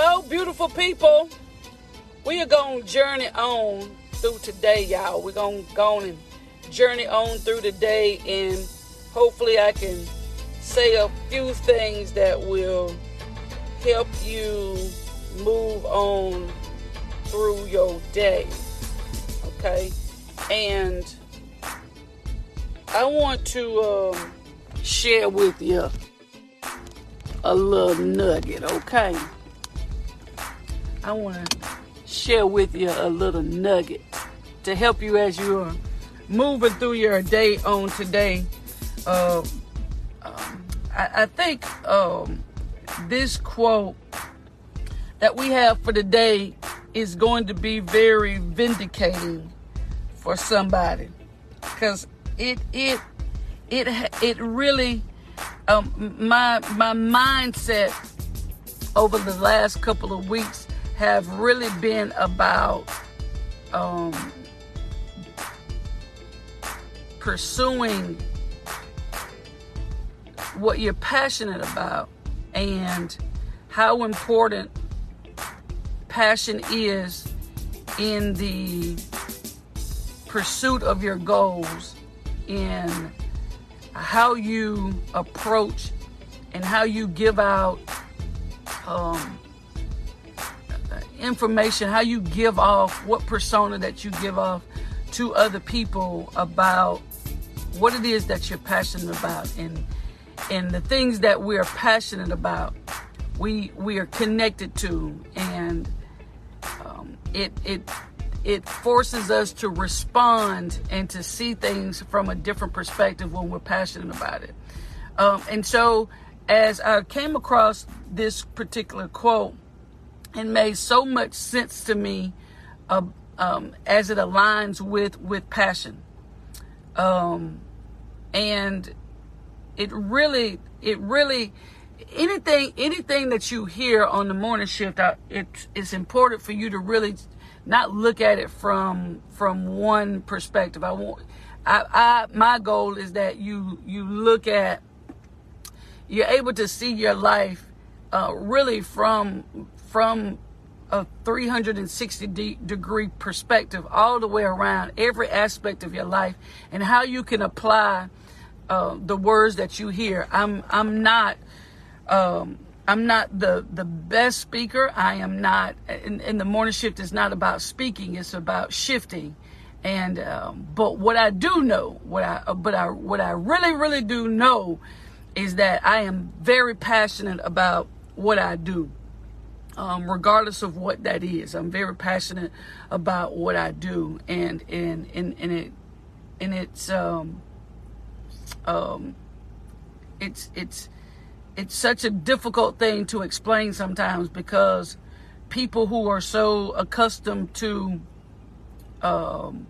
So, beautiful people, we are going to journey on through today, y'all. We're going to go and journey on through the day, and hopefully, I can say a few things that will help you move on through your day. Okay? And I want to um, share with you a little nugget, okay? I want to share with you a little nugget to help you as you're moving through your day on today. Uh, um, I, I, think um, this quote that we have for today is going to be very vindicating for somebody because it it it it really um, my my mindset over the last couple of weeks have really been about um, pursuing what you're passionate about and how important passion is in the pursuit of your goals in how you approach and how you give out um, information, how you give off, what persona that you give off to other people about what it is that you're passionate about and and the things that we're passionate about we we are connected to and um, it it it forces us to respond and to see things from a different perspective when we're passionate about it. Um, and so, as I came across this particular quote, it made so much sense to me uh, um, as it aligns with with passion. Um, and it really, it really, anything, anything that you hear on the morning shift, I, it, it's important for you to really not look at it from from one perspective. I want I, I my goal is that you you look at you're able to see your life uh, really from from a 360 de- degree perspective all the way around every aspect of your life and how you can apply uh, the words that you hear. I'm I'm not um, I'm not the the best speaker. I am not. And, and the morning shift is not about speaking. It's about shifting. And um, but what I do know, what I but I what I really really do know, is that I am very passionate about what I do. Um, regardless of what that is, I'm very passionate about what I do, and and and, and it and it's um um it's it's it's such a difficult thing to explain sometimes because people who are so accustomed to um,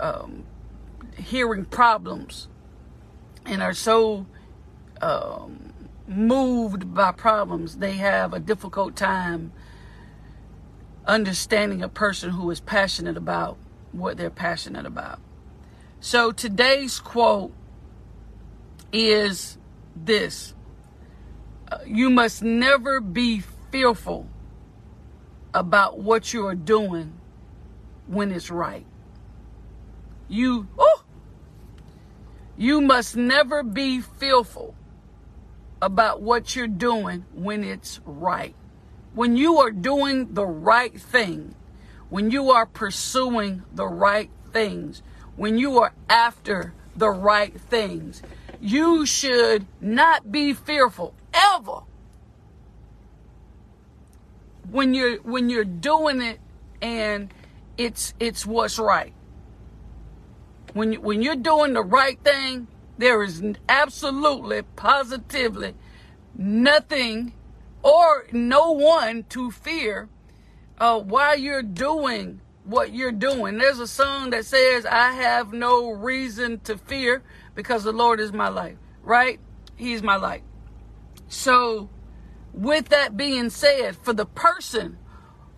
um, hearing problems and are so um, moved by problems, they have a difficult time understanding a person who is passionate about what they're passionate about. So today's quote is this uh, you must never be fearful about what you are doing when it's right. You, oh, you must never be fearful about what you're doing when it's right. When you are doing the right thing, when you are pursuing the right things, when you are after the right things, you should not be fearful ever when you're when you're doing it and it's it's what's right when you, when you're doing the right thing there is absolutely positively nothing or no one to fear uh, while you're doing what you're doing. There's a song that says, I have no reason to fear because the Lord is my light, right? He's my light. So, with that being said, for the person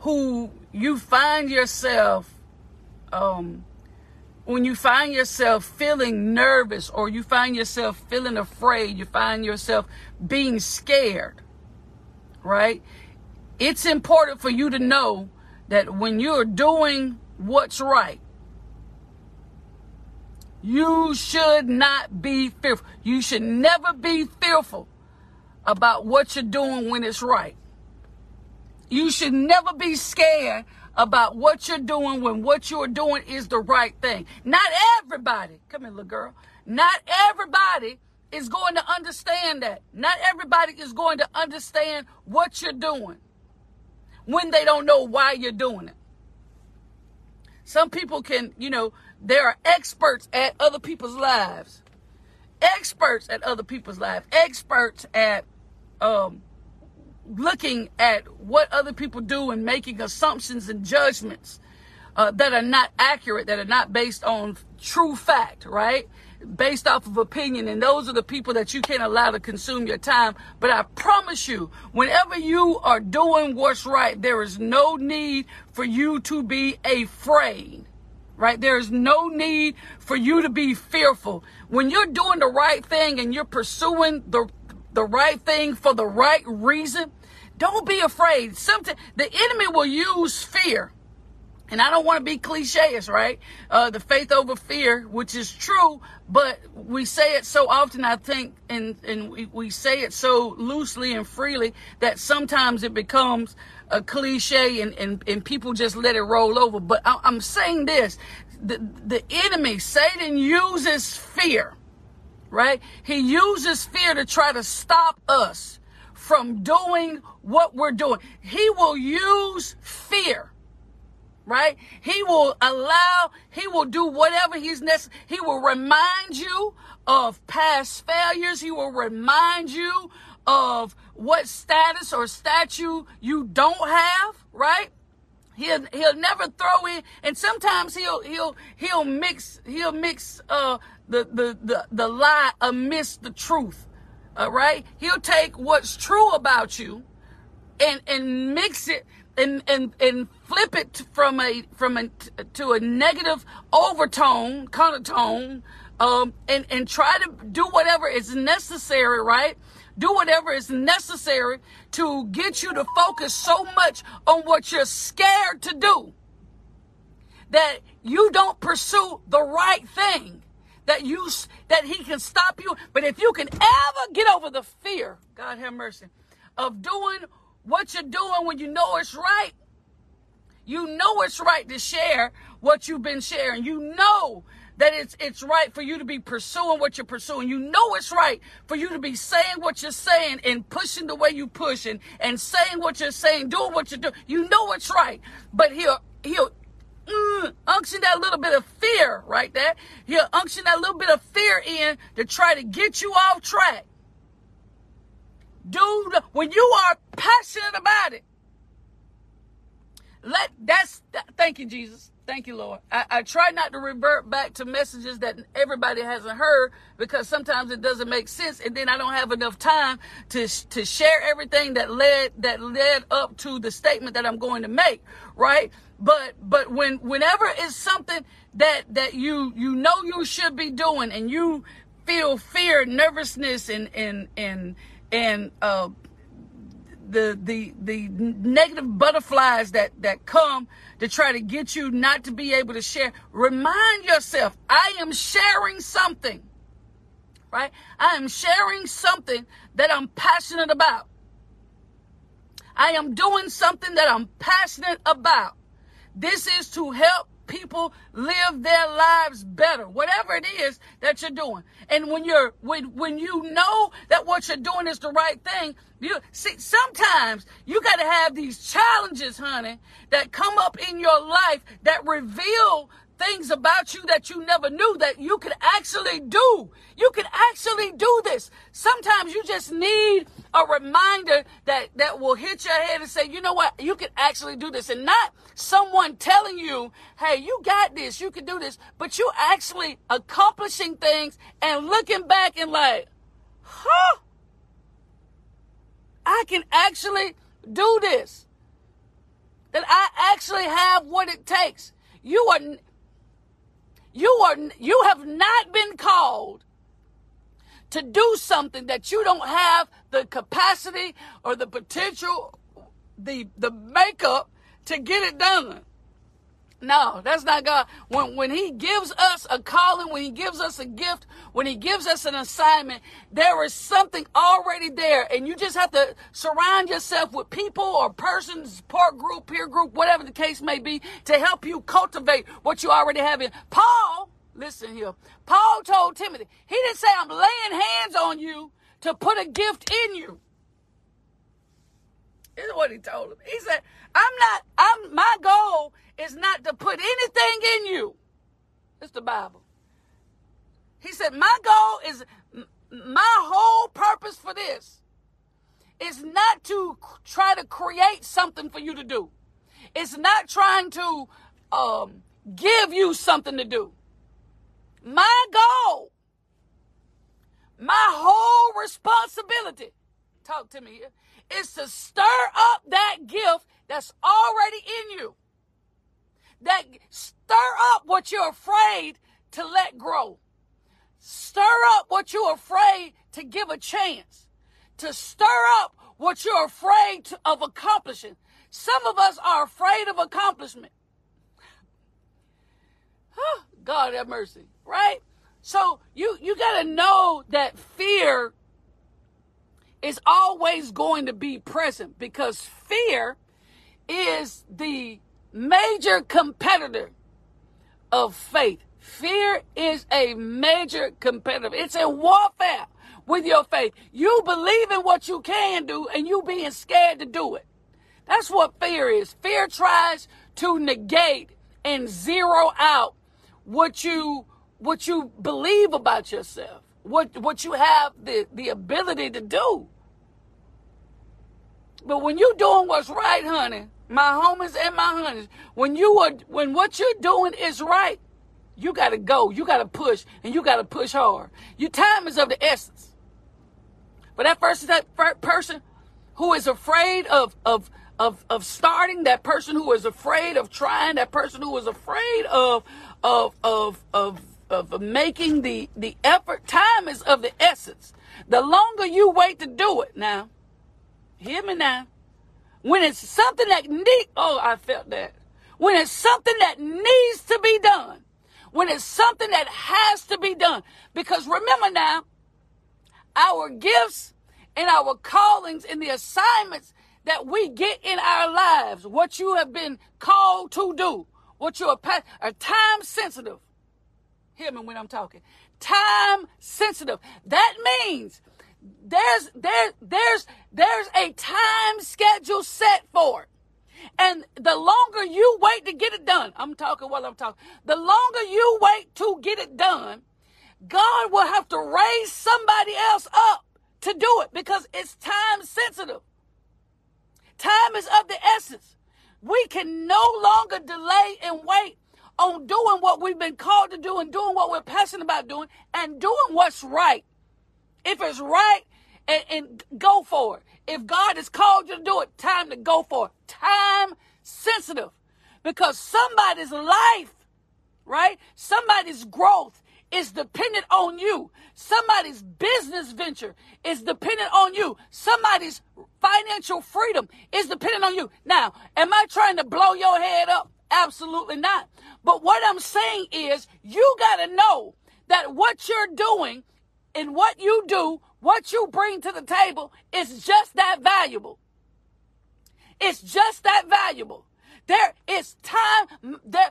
who you find yourself, um, when you find yourself feeling nervous or you find yourself feeling afraid, you find yourself being scared, right? It's important for you to know that when you're doing what's right, you should not be fearful. You should never be fearful about what you're doing when it's right. You should never be scared about what you're doing when what you're doing is the right thing. Not everybody, come here, little girl. Not everybody is going to understand that. Not everybody is going to understand what you're doing when they don't know why you're doing it. Some people can, you know, there are experts at other people's lives, experts at other people's lives, experts at um, looking at what other people do and making assumptions and judgments uh, that are not accurate, that are not based on true fact, right? based off of opinion. And those are the people that you can't allow to consume your time. But I promise you, whenever you are doing what's right, there is no need for you to be afraid. Right? There is no need for you to be fearful. When you're doing the right thing and you're pursuing the, the right thing for the right reason, don't be afraid. Something the enemy will use fear and I don't want to be cliches, right? Uh, the faith over fear, which is true, but we say it so often, I think, and, and we, we say it so loosely and freely that sometimes it becomes a cliche and, and, and people just let it roll over. But I, I'm saying this, the, the enemy, Satan uses fear, right? He uses fear to try to stop us from doing what we're doing. He will use fear right? He will allow, he will do whatever he's necessary. He will remind you of past failures. He will remind you of what status or statue you don't have, right? He'll he'll never throw in, and sometimes he'll he'll he'll mix he'll mix uh the the the, the lie amidst the truth, uh, right? He'll take what's true about you, and and mix it and and and flip it from a from a to a negative overtone conotone um and and try to do whatever is necessary right do whatever is necessary to get you to focus so much on what you're scared to do that you don't pursue the right thing that you that he can stop you but if you can ever get over the fear god have mercy of doing what you're doing when you know it's right. You know it's right to share what you've been sharing. You know that it's it's right for you to be pursuing what you're pursuing. You know it's right for you to be saying what you're saying and pushing the way you push and, and saying what you're saying, doing what you're doing. You know it's right. But he'll he'll mm, unction that little bit of fear right there. He'll unction that little bit of fear in to try to get you off track. Dude, when you are passionate about it, let that's thank you, Jesus. Thank you, Lord. I, I, try not to revert back to messages that everybody hasn't heard because sometimes it doesn't make sense, and then I don't have enough time to to share everything that led that led up to the statement that I'm going to make. Right? But but when whenever it's something that that you you know you should be doing, and you feel fear, nervousness, and and and and uh, the the the negative butterflies that that come to try to get you not to be able to share. Remind yourself i am sharing something right? I am sharing something that i'm passionate about. I am doing something that i'm passionate about. This is to help people live their lives better. Whatever it is that you're doing. And when you're when when you know that what you're doing is the right thing you see sometimes you got to have these challenges honey that come up in your life that reveal things about you that you never knew that you could actually do. You can actually do this. Sometimes you just need a reminder that, that will hit your head and say, you know what? You can actually do this. And not someone telling you, hey, you got this, you can do this, but you actually accomplishing things and looking back and like, huh? I can actually do this. That I actually have what it takes. You are you are you have not been called to do something that you don't have the capacity or the potential, the the makeup to get it done. No, that's not God. When when He gives us a calling, when He gives us a gift, when He gives us an assignment, there is something already there, and you just have to surround yourself with people or persons, support group, peer group, whatever the case may be, to help you cultivate what you already have in. Paul, listen here. Paul told Timothy, he didn't say, "I'm laying hands on you to put a gift in you." Is what he told him. He said, "I'm not. I'm my goal." is not to put anything in you. It's the Bible. He said, My goal is, my whole purpose for this is not to try to create something for you to do. It's not trying to um, give you something to do. My goal, my whole responsibility, talk to me is to stir up that gift that's already in you that stir up what you're afraid to let grow. Stir up what you're afraid to give a chance. To stir up what you're afraid to, of accomplishing. Some of us are afraid of accomplishment. God have mercy, right? So you you got to know that fear is always going to be present because fear is the major competitor of faith. Fear is a major competitor. It's a warfare with your faith. You believe in what you can do and you being scared to do it. That's what fear is. Fear tries to negate and zero out what you what you believe about yourself. What what you have the, the ability to do. But when you're doing what's right, honey, my homies and my honeys, when you are when what you're doing is right, you gotta go, you gotta push, and you gotta push hard. Your time is of the essence. But that first that person who is afraid of of of of starting, that person who is afraid of trying, that person who is afraid of of of of of making the the effort, time is of the essence. The longer you wait to do it, now, hear me now. When it's something that need, oh, I felt that. When it's something that needs to be done. When it's something that has to be done. Because remember now, our gifts and our callings and the assignments that we get in our lives, what you have been called to do, what you are, are time sensitive. Hear me when I'm talking. Time sensitive. That means there's there there's there's a time schedule set for it. And the longer you wait to get it done, I'm talking while I'm talking, the longer you wait to get it done, God will have to raise somebody else up to do it because it's time sensitive. Time is of the essence. We can no longer delay and wait on doing what we've been called to do and doing what we're passionate about doing and doing what's right. If it's right, and, and go for it. If God has called you to do it, time to go for it. Time sensitive. Because somebody's life, right? Somebody's growth is dependent on you. Somebody's business venture is dependent on you. Somebody's financial freedom is dependent on you. Now, am I trying to blow your head up? Absolutely not. But what I'm saying is you got to know that what you're doing and what you do what you bring to the table is just that valuable. It's just that valuable. There is time,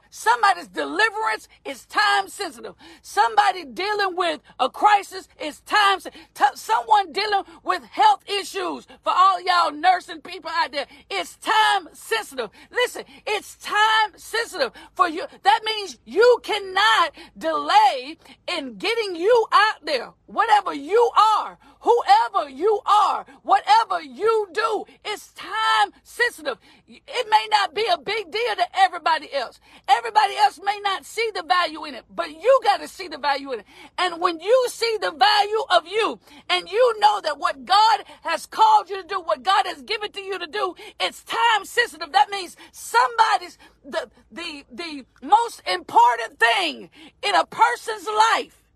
somebody's deliverance is time sensitive. Somebody dealing with a crisis is time sensitive. Someone dealing with health issues for all y'all nursing people out there. It's time sensitive. Listen, it's time sensitive for you. That means you cannot delay in getting you out there. Whatever you are, whoever you are, whatever you do, it's time sensitive. It may not be a big deal to everybody else. Everybody else may not see the value in it, but you got to see the value in it. And when you see the value of you and you know that what God has called you to do, what God has given to you to do, it's time sensitive. That means somebody's the the the most important thing in a person's life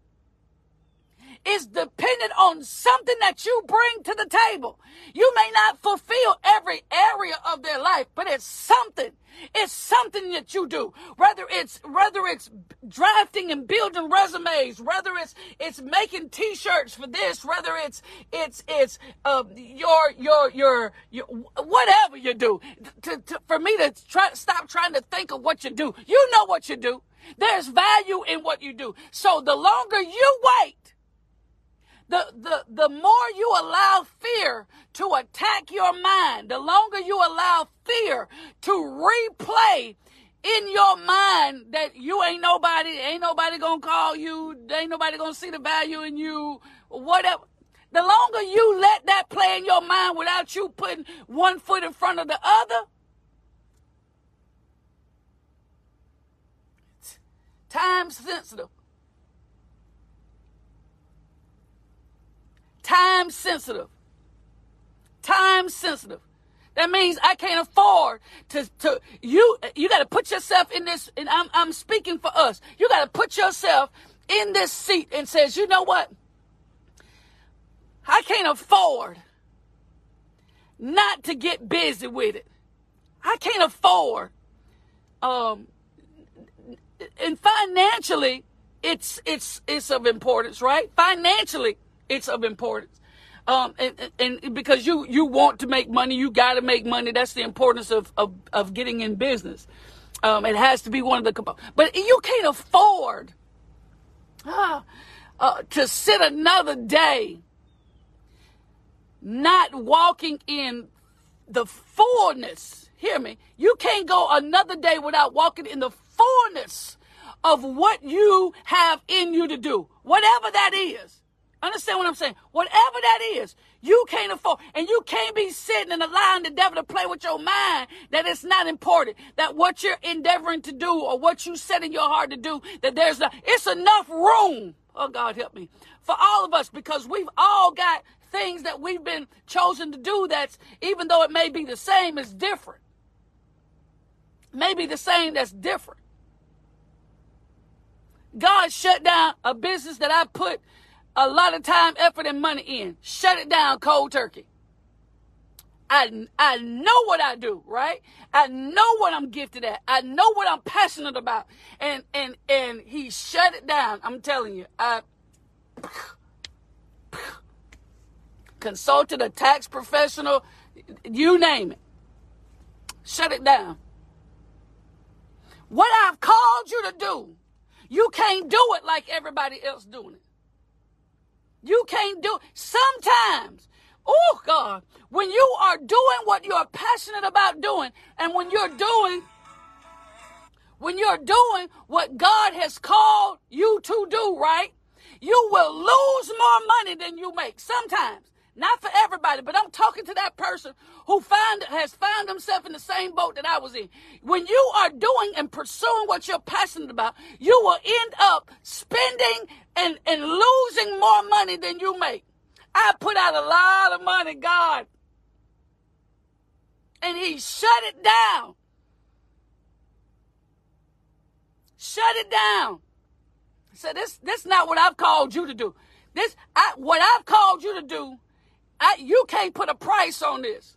is dependent on something that you bring to the table. You may not fulfill every area of their life, but it's something. It's something that you do. Whether it's whether it's drafting and building resumes, whether it's it's making T-shirts for this, whether it's it's it's uh, your, your your your whatever you do. To, to, for me to try stop trying to think of what you do. You know what you do. There's value in what you do. So the longer you wait, the, the, the more you allow fear to attack your mind, the longer you allow fear to replay in your mind that you ain't nobody, ain't nobody gonna call you, ain't nobody gonna see the value in you, whatever. The longer you let that play in your mind without you putting one foot in front of the other, time sensitive. Time sensitive. Time sensitive. That means I can't afford to, to you, you got to put yourself in this, and I'm, I'm speaking for us. You got to put yourself in this seat and says, you know what? I can't afford not to get busy with it. I can't afford, um, and financially, it's, it's, it's of importance, right? Financially, it's of importance. Um, and, and because you, you want to make money, you got to make money. That's the importance of, of, of getting in business. Um, it has to be one of the components, but you can't afford uh, uh, to sit another day not walking in the fullness. Hear me. You can't go another day without walking in the fullness of what you have in you to do, whatever that is. Understand what I'm saying? Whatever that is, you can't afford, and you can't be sitting and allowing the devil to play with your mind that it's not important, that what you're endeavoring to do or what you set in your heart to do, that there's not, it's enough room. Oh God, help me. For all of us, because we've all got things that we've been chosen to do that's, even though it may be the same, is different. Maybe the same that's different. God shut down a business that I put a lot of time, effort, and money in. Shut it down cold turkey. I, I know what I do, right? I know what I'm gifted at. I know what I'm passionate about. And and and he shut it down. I'm telling you. I consulted a tax professional, you name it. Shut it down. What I've called you to do, you can't do it like everybody else doing it. You can't do sometimes. Oh God, when you are doing what you're passionate about doing, and when you're doing when you're doing what God has called you to do, right? You will lose more money than you make sometimes. Not for everybody, but I'm talking to that person who find has found himself in the same boat that I was in. When you are doing and pursuing what you're passionate about, you will end up spending and, and losing more money than you make. I put out a lot of money, God. And he shut it down. Shut it down. So this this not what I've called you to do. This I, what I've called you to do I, you can't put a price on this.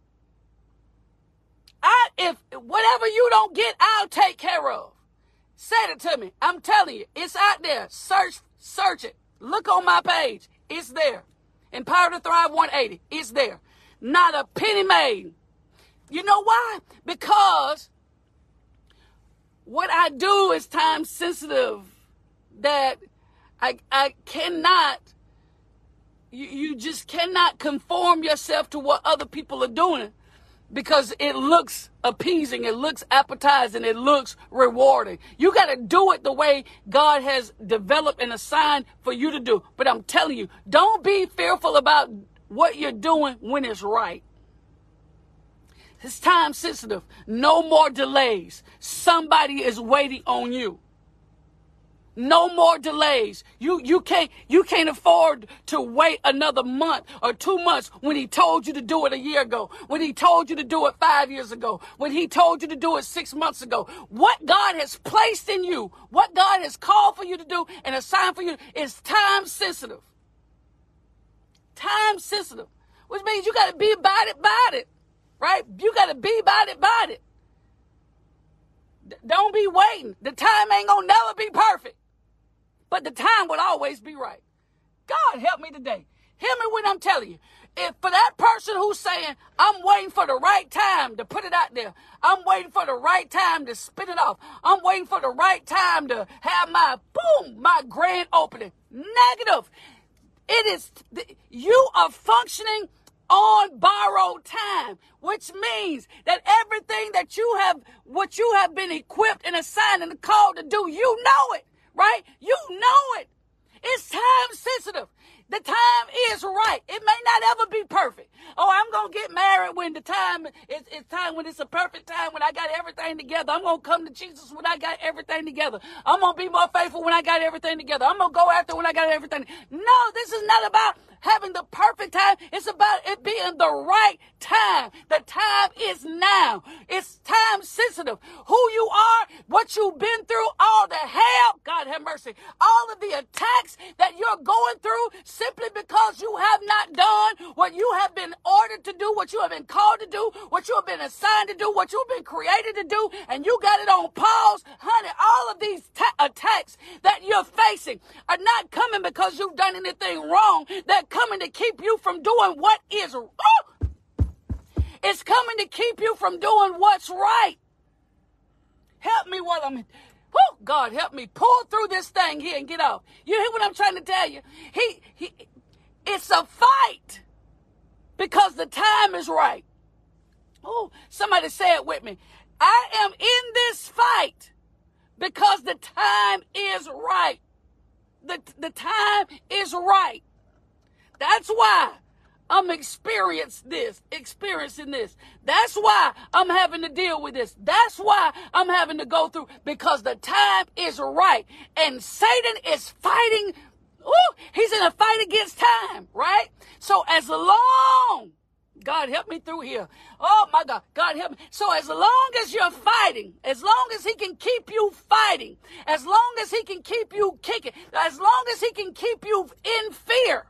I, if whatever you don't get, I'll take care of. Say it to me. I'm telling you, it's out there. Search, search it. Look on my page. It's there. Empower to Thrive 180. It's there. Not a penny made. You know why? Because what I do is time sensitive. That I I cannot you, you just cannot conform yourself to what other people are doing because it looks appeasing, it looks appetizing, it looks rewarding. You got to do it the way God has developed and assigned for you to do. But I'm telling you, don't be fearful about what you're doing when it's right. It's time sensitive. No more delays. Somebody is waiting on you. No more delays. You you can't you can't afford to wait another month or two months when he told you to do it a year ago, when he told you to do it five years ago, when he told you to do it six months ago. What God has placed in you, what God has called for you to do and assigned for you is time sensitive. time sensitive, which means you got to be about it, about it, right? You got to be about it, about it. D- don't be waiting. The time ain't gonna never be perfect, but the time will always be right. God help me today. Hear me when I'm telling you. If for that person who's saying, I'm waiting for the right time to put it out there, I'm waiting for the right time to spin it off, I'm waiting for the right time to have my boom, my grand opening. Negative. It is, you are functioning on borrowed time, which means that everything that you have, what you have been equipped and assigned and called to do, you know it, right? You know it. It's time sensitive. The time is right. It may not ever be perfect. Oh, I'm to get married when the time is it's time when it's a perfect time when I got everything together. I'm to come to Jesus when I got everything together. I'm to be more faithful when I got everything together. I'm to go after when I got everything. No, this is not about having the perfect time. It's about it being the right time. The time is now. It's time sensitive. Who you are, what you've been through, all the hell, God have mercy, all of the attacks that you're going through simply because you have not done what you have been ordered to do, what you have been called to do, what you have been assigned to do, what you've been created to do, and you got it on pause. Honey, all of these ta- attacks that you're facing are not coming because you've done anything wrong. They're coming to keep you from doing what is oh, it's coming to keep you from doing what's right. Help me while I'm Woo, God help me pull through this thing here and get off. You hear what I'm trying to tell you? He, he it's a fight because the time is right. Oh, somebody say it with me. I am in this fight because the time is right. The, the time is right. That's why I'm experiencing this, experiencing this. That's why I'm having to deal with this. That's why I'm having to go through because the time is right. And Satan is fighting. Ooh, he's in a fight against time, right? So as long God help me through here. Oh my God. God help me. So as long as you're fighting, as long as he can keep you fighting, as long as he can keep you kicking, as long as he can keep you in fear,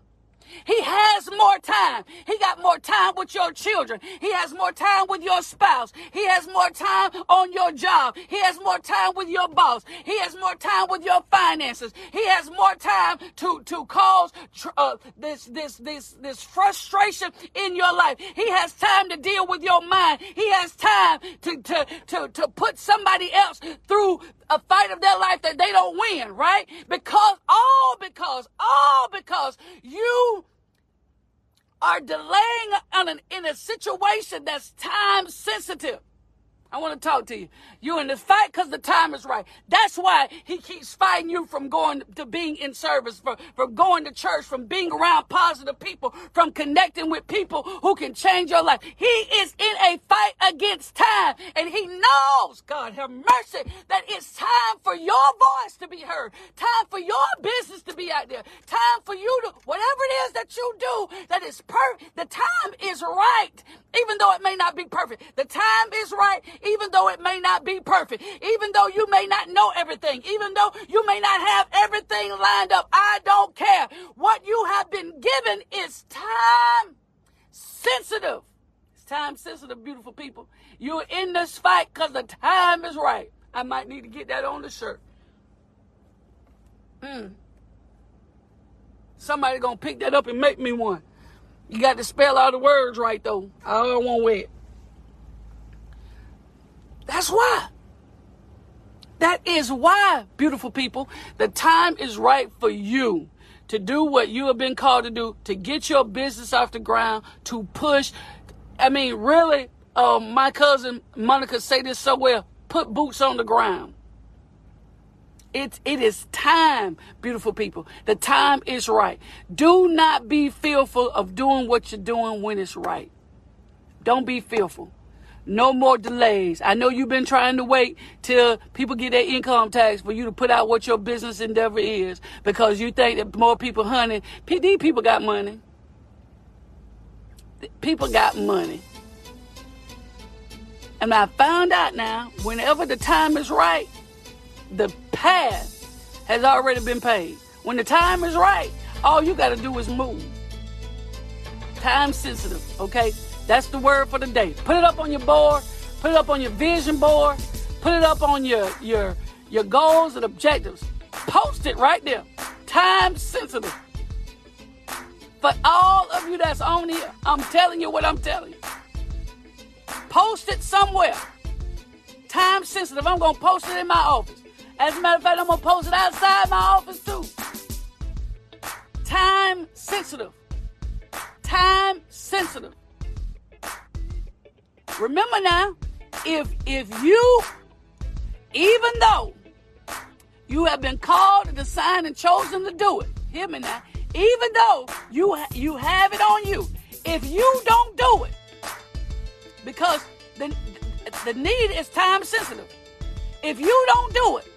he has more time. He got more time with your children. He has more time with your spouse. He has more time on your job. He has more time with your boss. He has more time with your finances. He has more time to to cause uh, this this this this frustration in your life. He has time to deal with your mind. He has time to to to to put somebody else through a fight of their life that they don't win, right? Because all because all because you are delaying on an, in a situation that's time sensitive. I want to talk to you. You're in the fight because the time is right. That's why he keeps fighting you from going to being in service, from, from going to church, from being around positive people, from connecting with people who can change your life. He is in a fight against time and he knows, God have mercy, that it's time for your voice to be heard, time for your business to be out there, time for you to, whatever it is that you do that is perfect, the time is right, even though it may not be perfect. The time is right even though it may not be perfect, even though you may not know everything, even though you may not have everything lined up. I don't care. What you have been given is time sensitive. It's time sensitive, beautiful people. You're in this fight because the time is right. I might need to get that on the shirt. Hmm. Somebody gonna pick that up and make me one. You got to spell all the words right though. I don't want wet. That's why. That is why, beautiful people, the time is right for you to do what you have been called to do, to get your business off the ground, to push. I mean, really, uh, my cousin Monica say this so well, put boots on the ground. It, it is time, beautiful people. The time is right. Do not be fearful of doing what you're doing when it's right. Don't be fearful. No more delays. I know you've been trying to wait till people get their income tax for you to put out what your business endeavor is because you think that more people, honey, PD people got money. People got money. And I found out now, whenever the time is right, the path has already been paid. When the time is right, all you got to do is move. Time sensitive, okay? That's the word for the day. Put it up on your board, put it up on your vision board, put it up on your your your goals and objectives. Post it right there. Time sensitive. For all of you that's on here, I'm telling you what I'm telling you. Post it somewhere. Time sensitive. I'm gonna post it in my office. As a matter of fact, I'm gonna post it outside my office too. Time sensitive. Time sensitive. Remember now, if if you, even though you have been called and assigned and chosen to do it, hear me now. Even though you you have it on you, if you don't do it, because the the need is time sensitive. If you don't do it,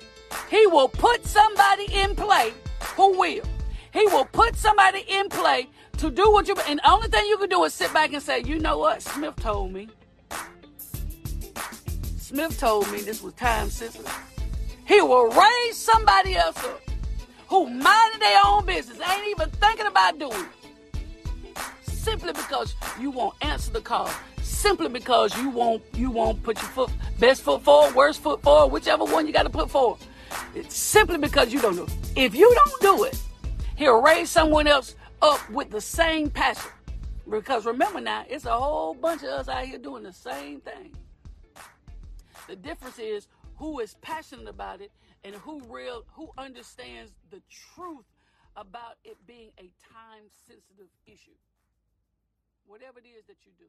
he will put somebody in play who will. He will put somebody in play to do what you and the only thing you can do is sit back and say, you know what? Smith told me. Smith told me this was time sensitive. He will raise somebody else up who minded their own business, ain't even thinking about doing it. Simply because you won't answer the call. Simply because you won't you won't put your foot best foot forward, worst foot forward, whichever one you got to put forward. It's simply because you don't do it. If you don't do it, he'll raise someone else up with the same passion. Because remember now, it's a whole bunch of us out here doing the same thing. The difference is who is passionate about it and who real who understands the truth about it being a time sensitive issue. Whatever it is that you do.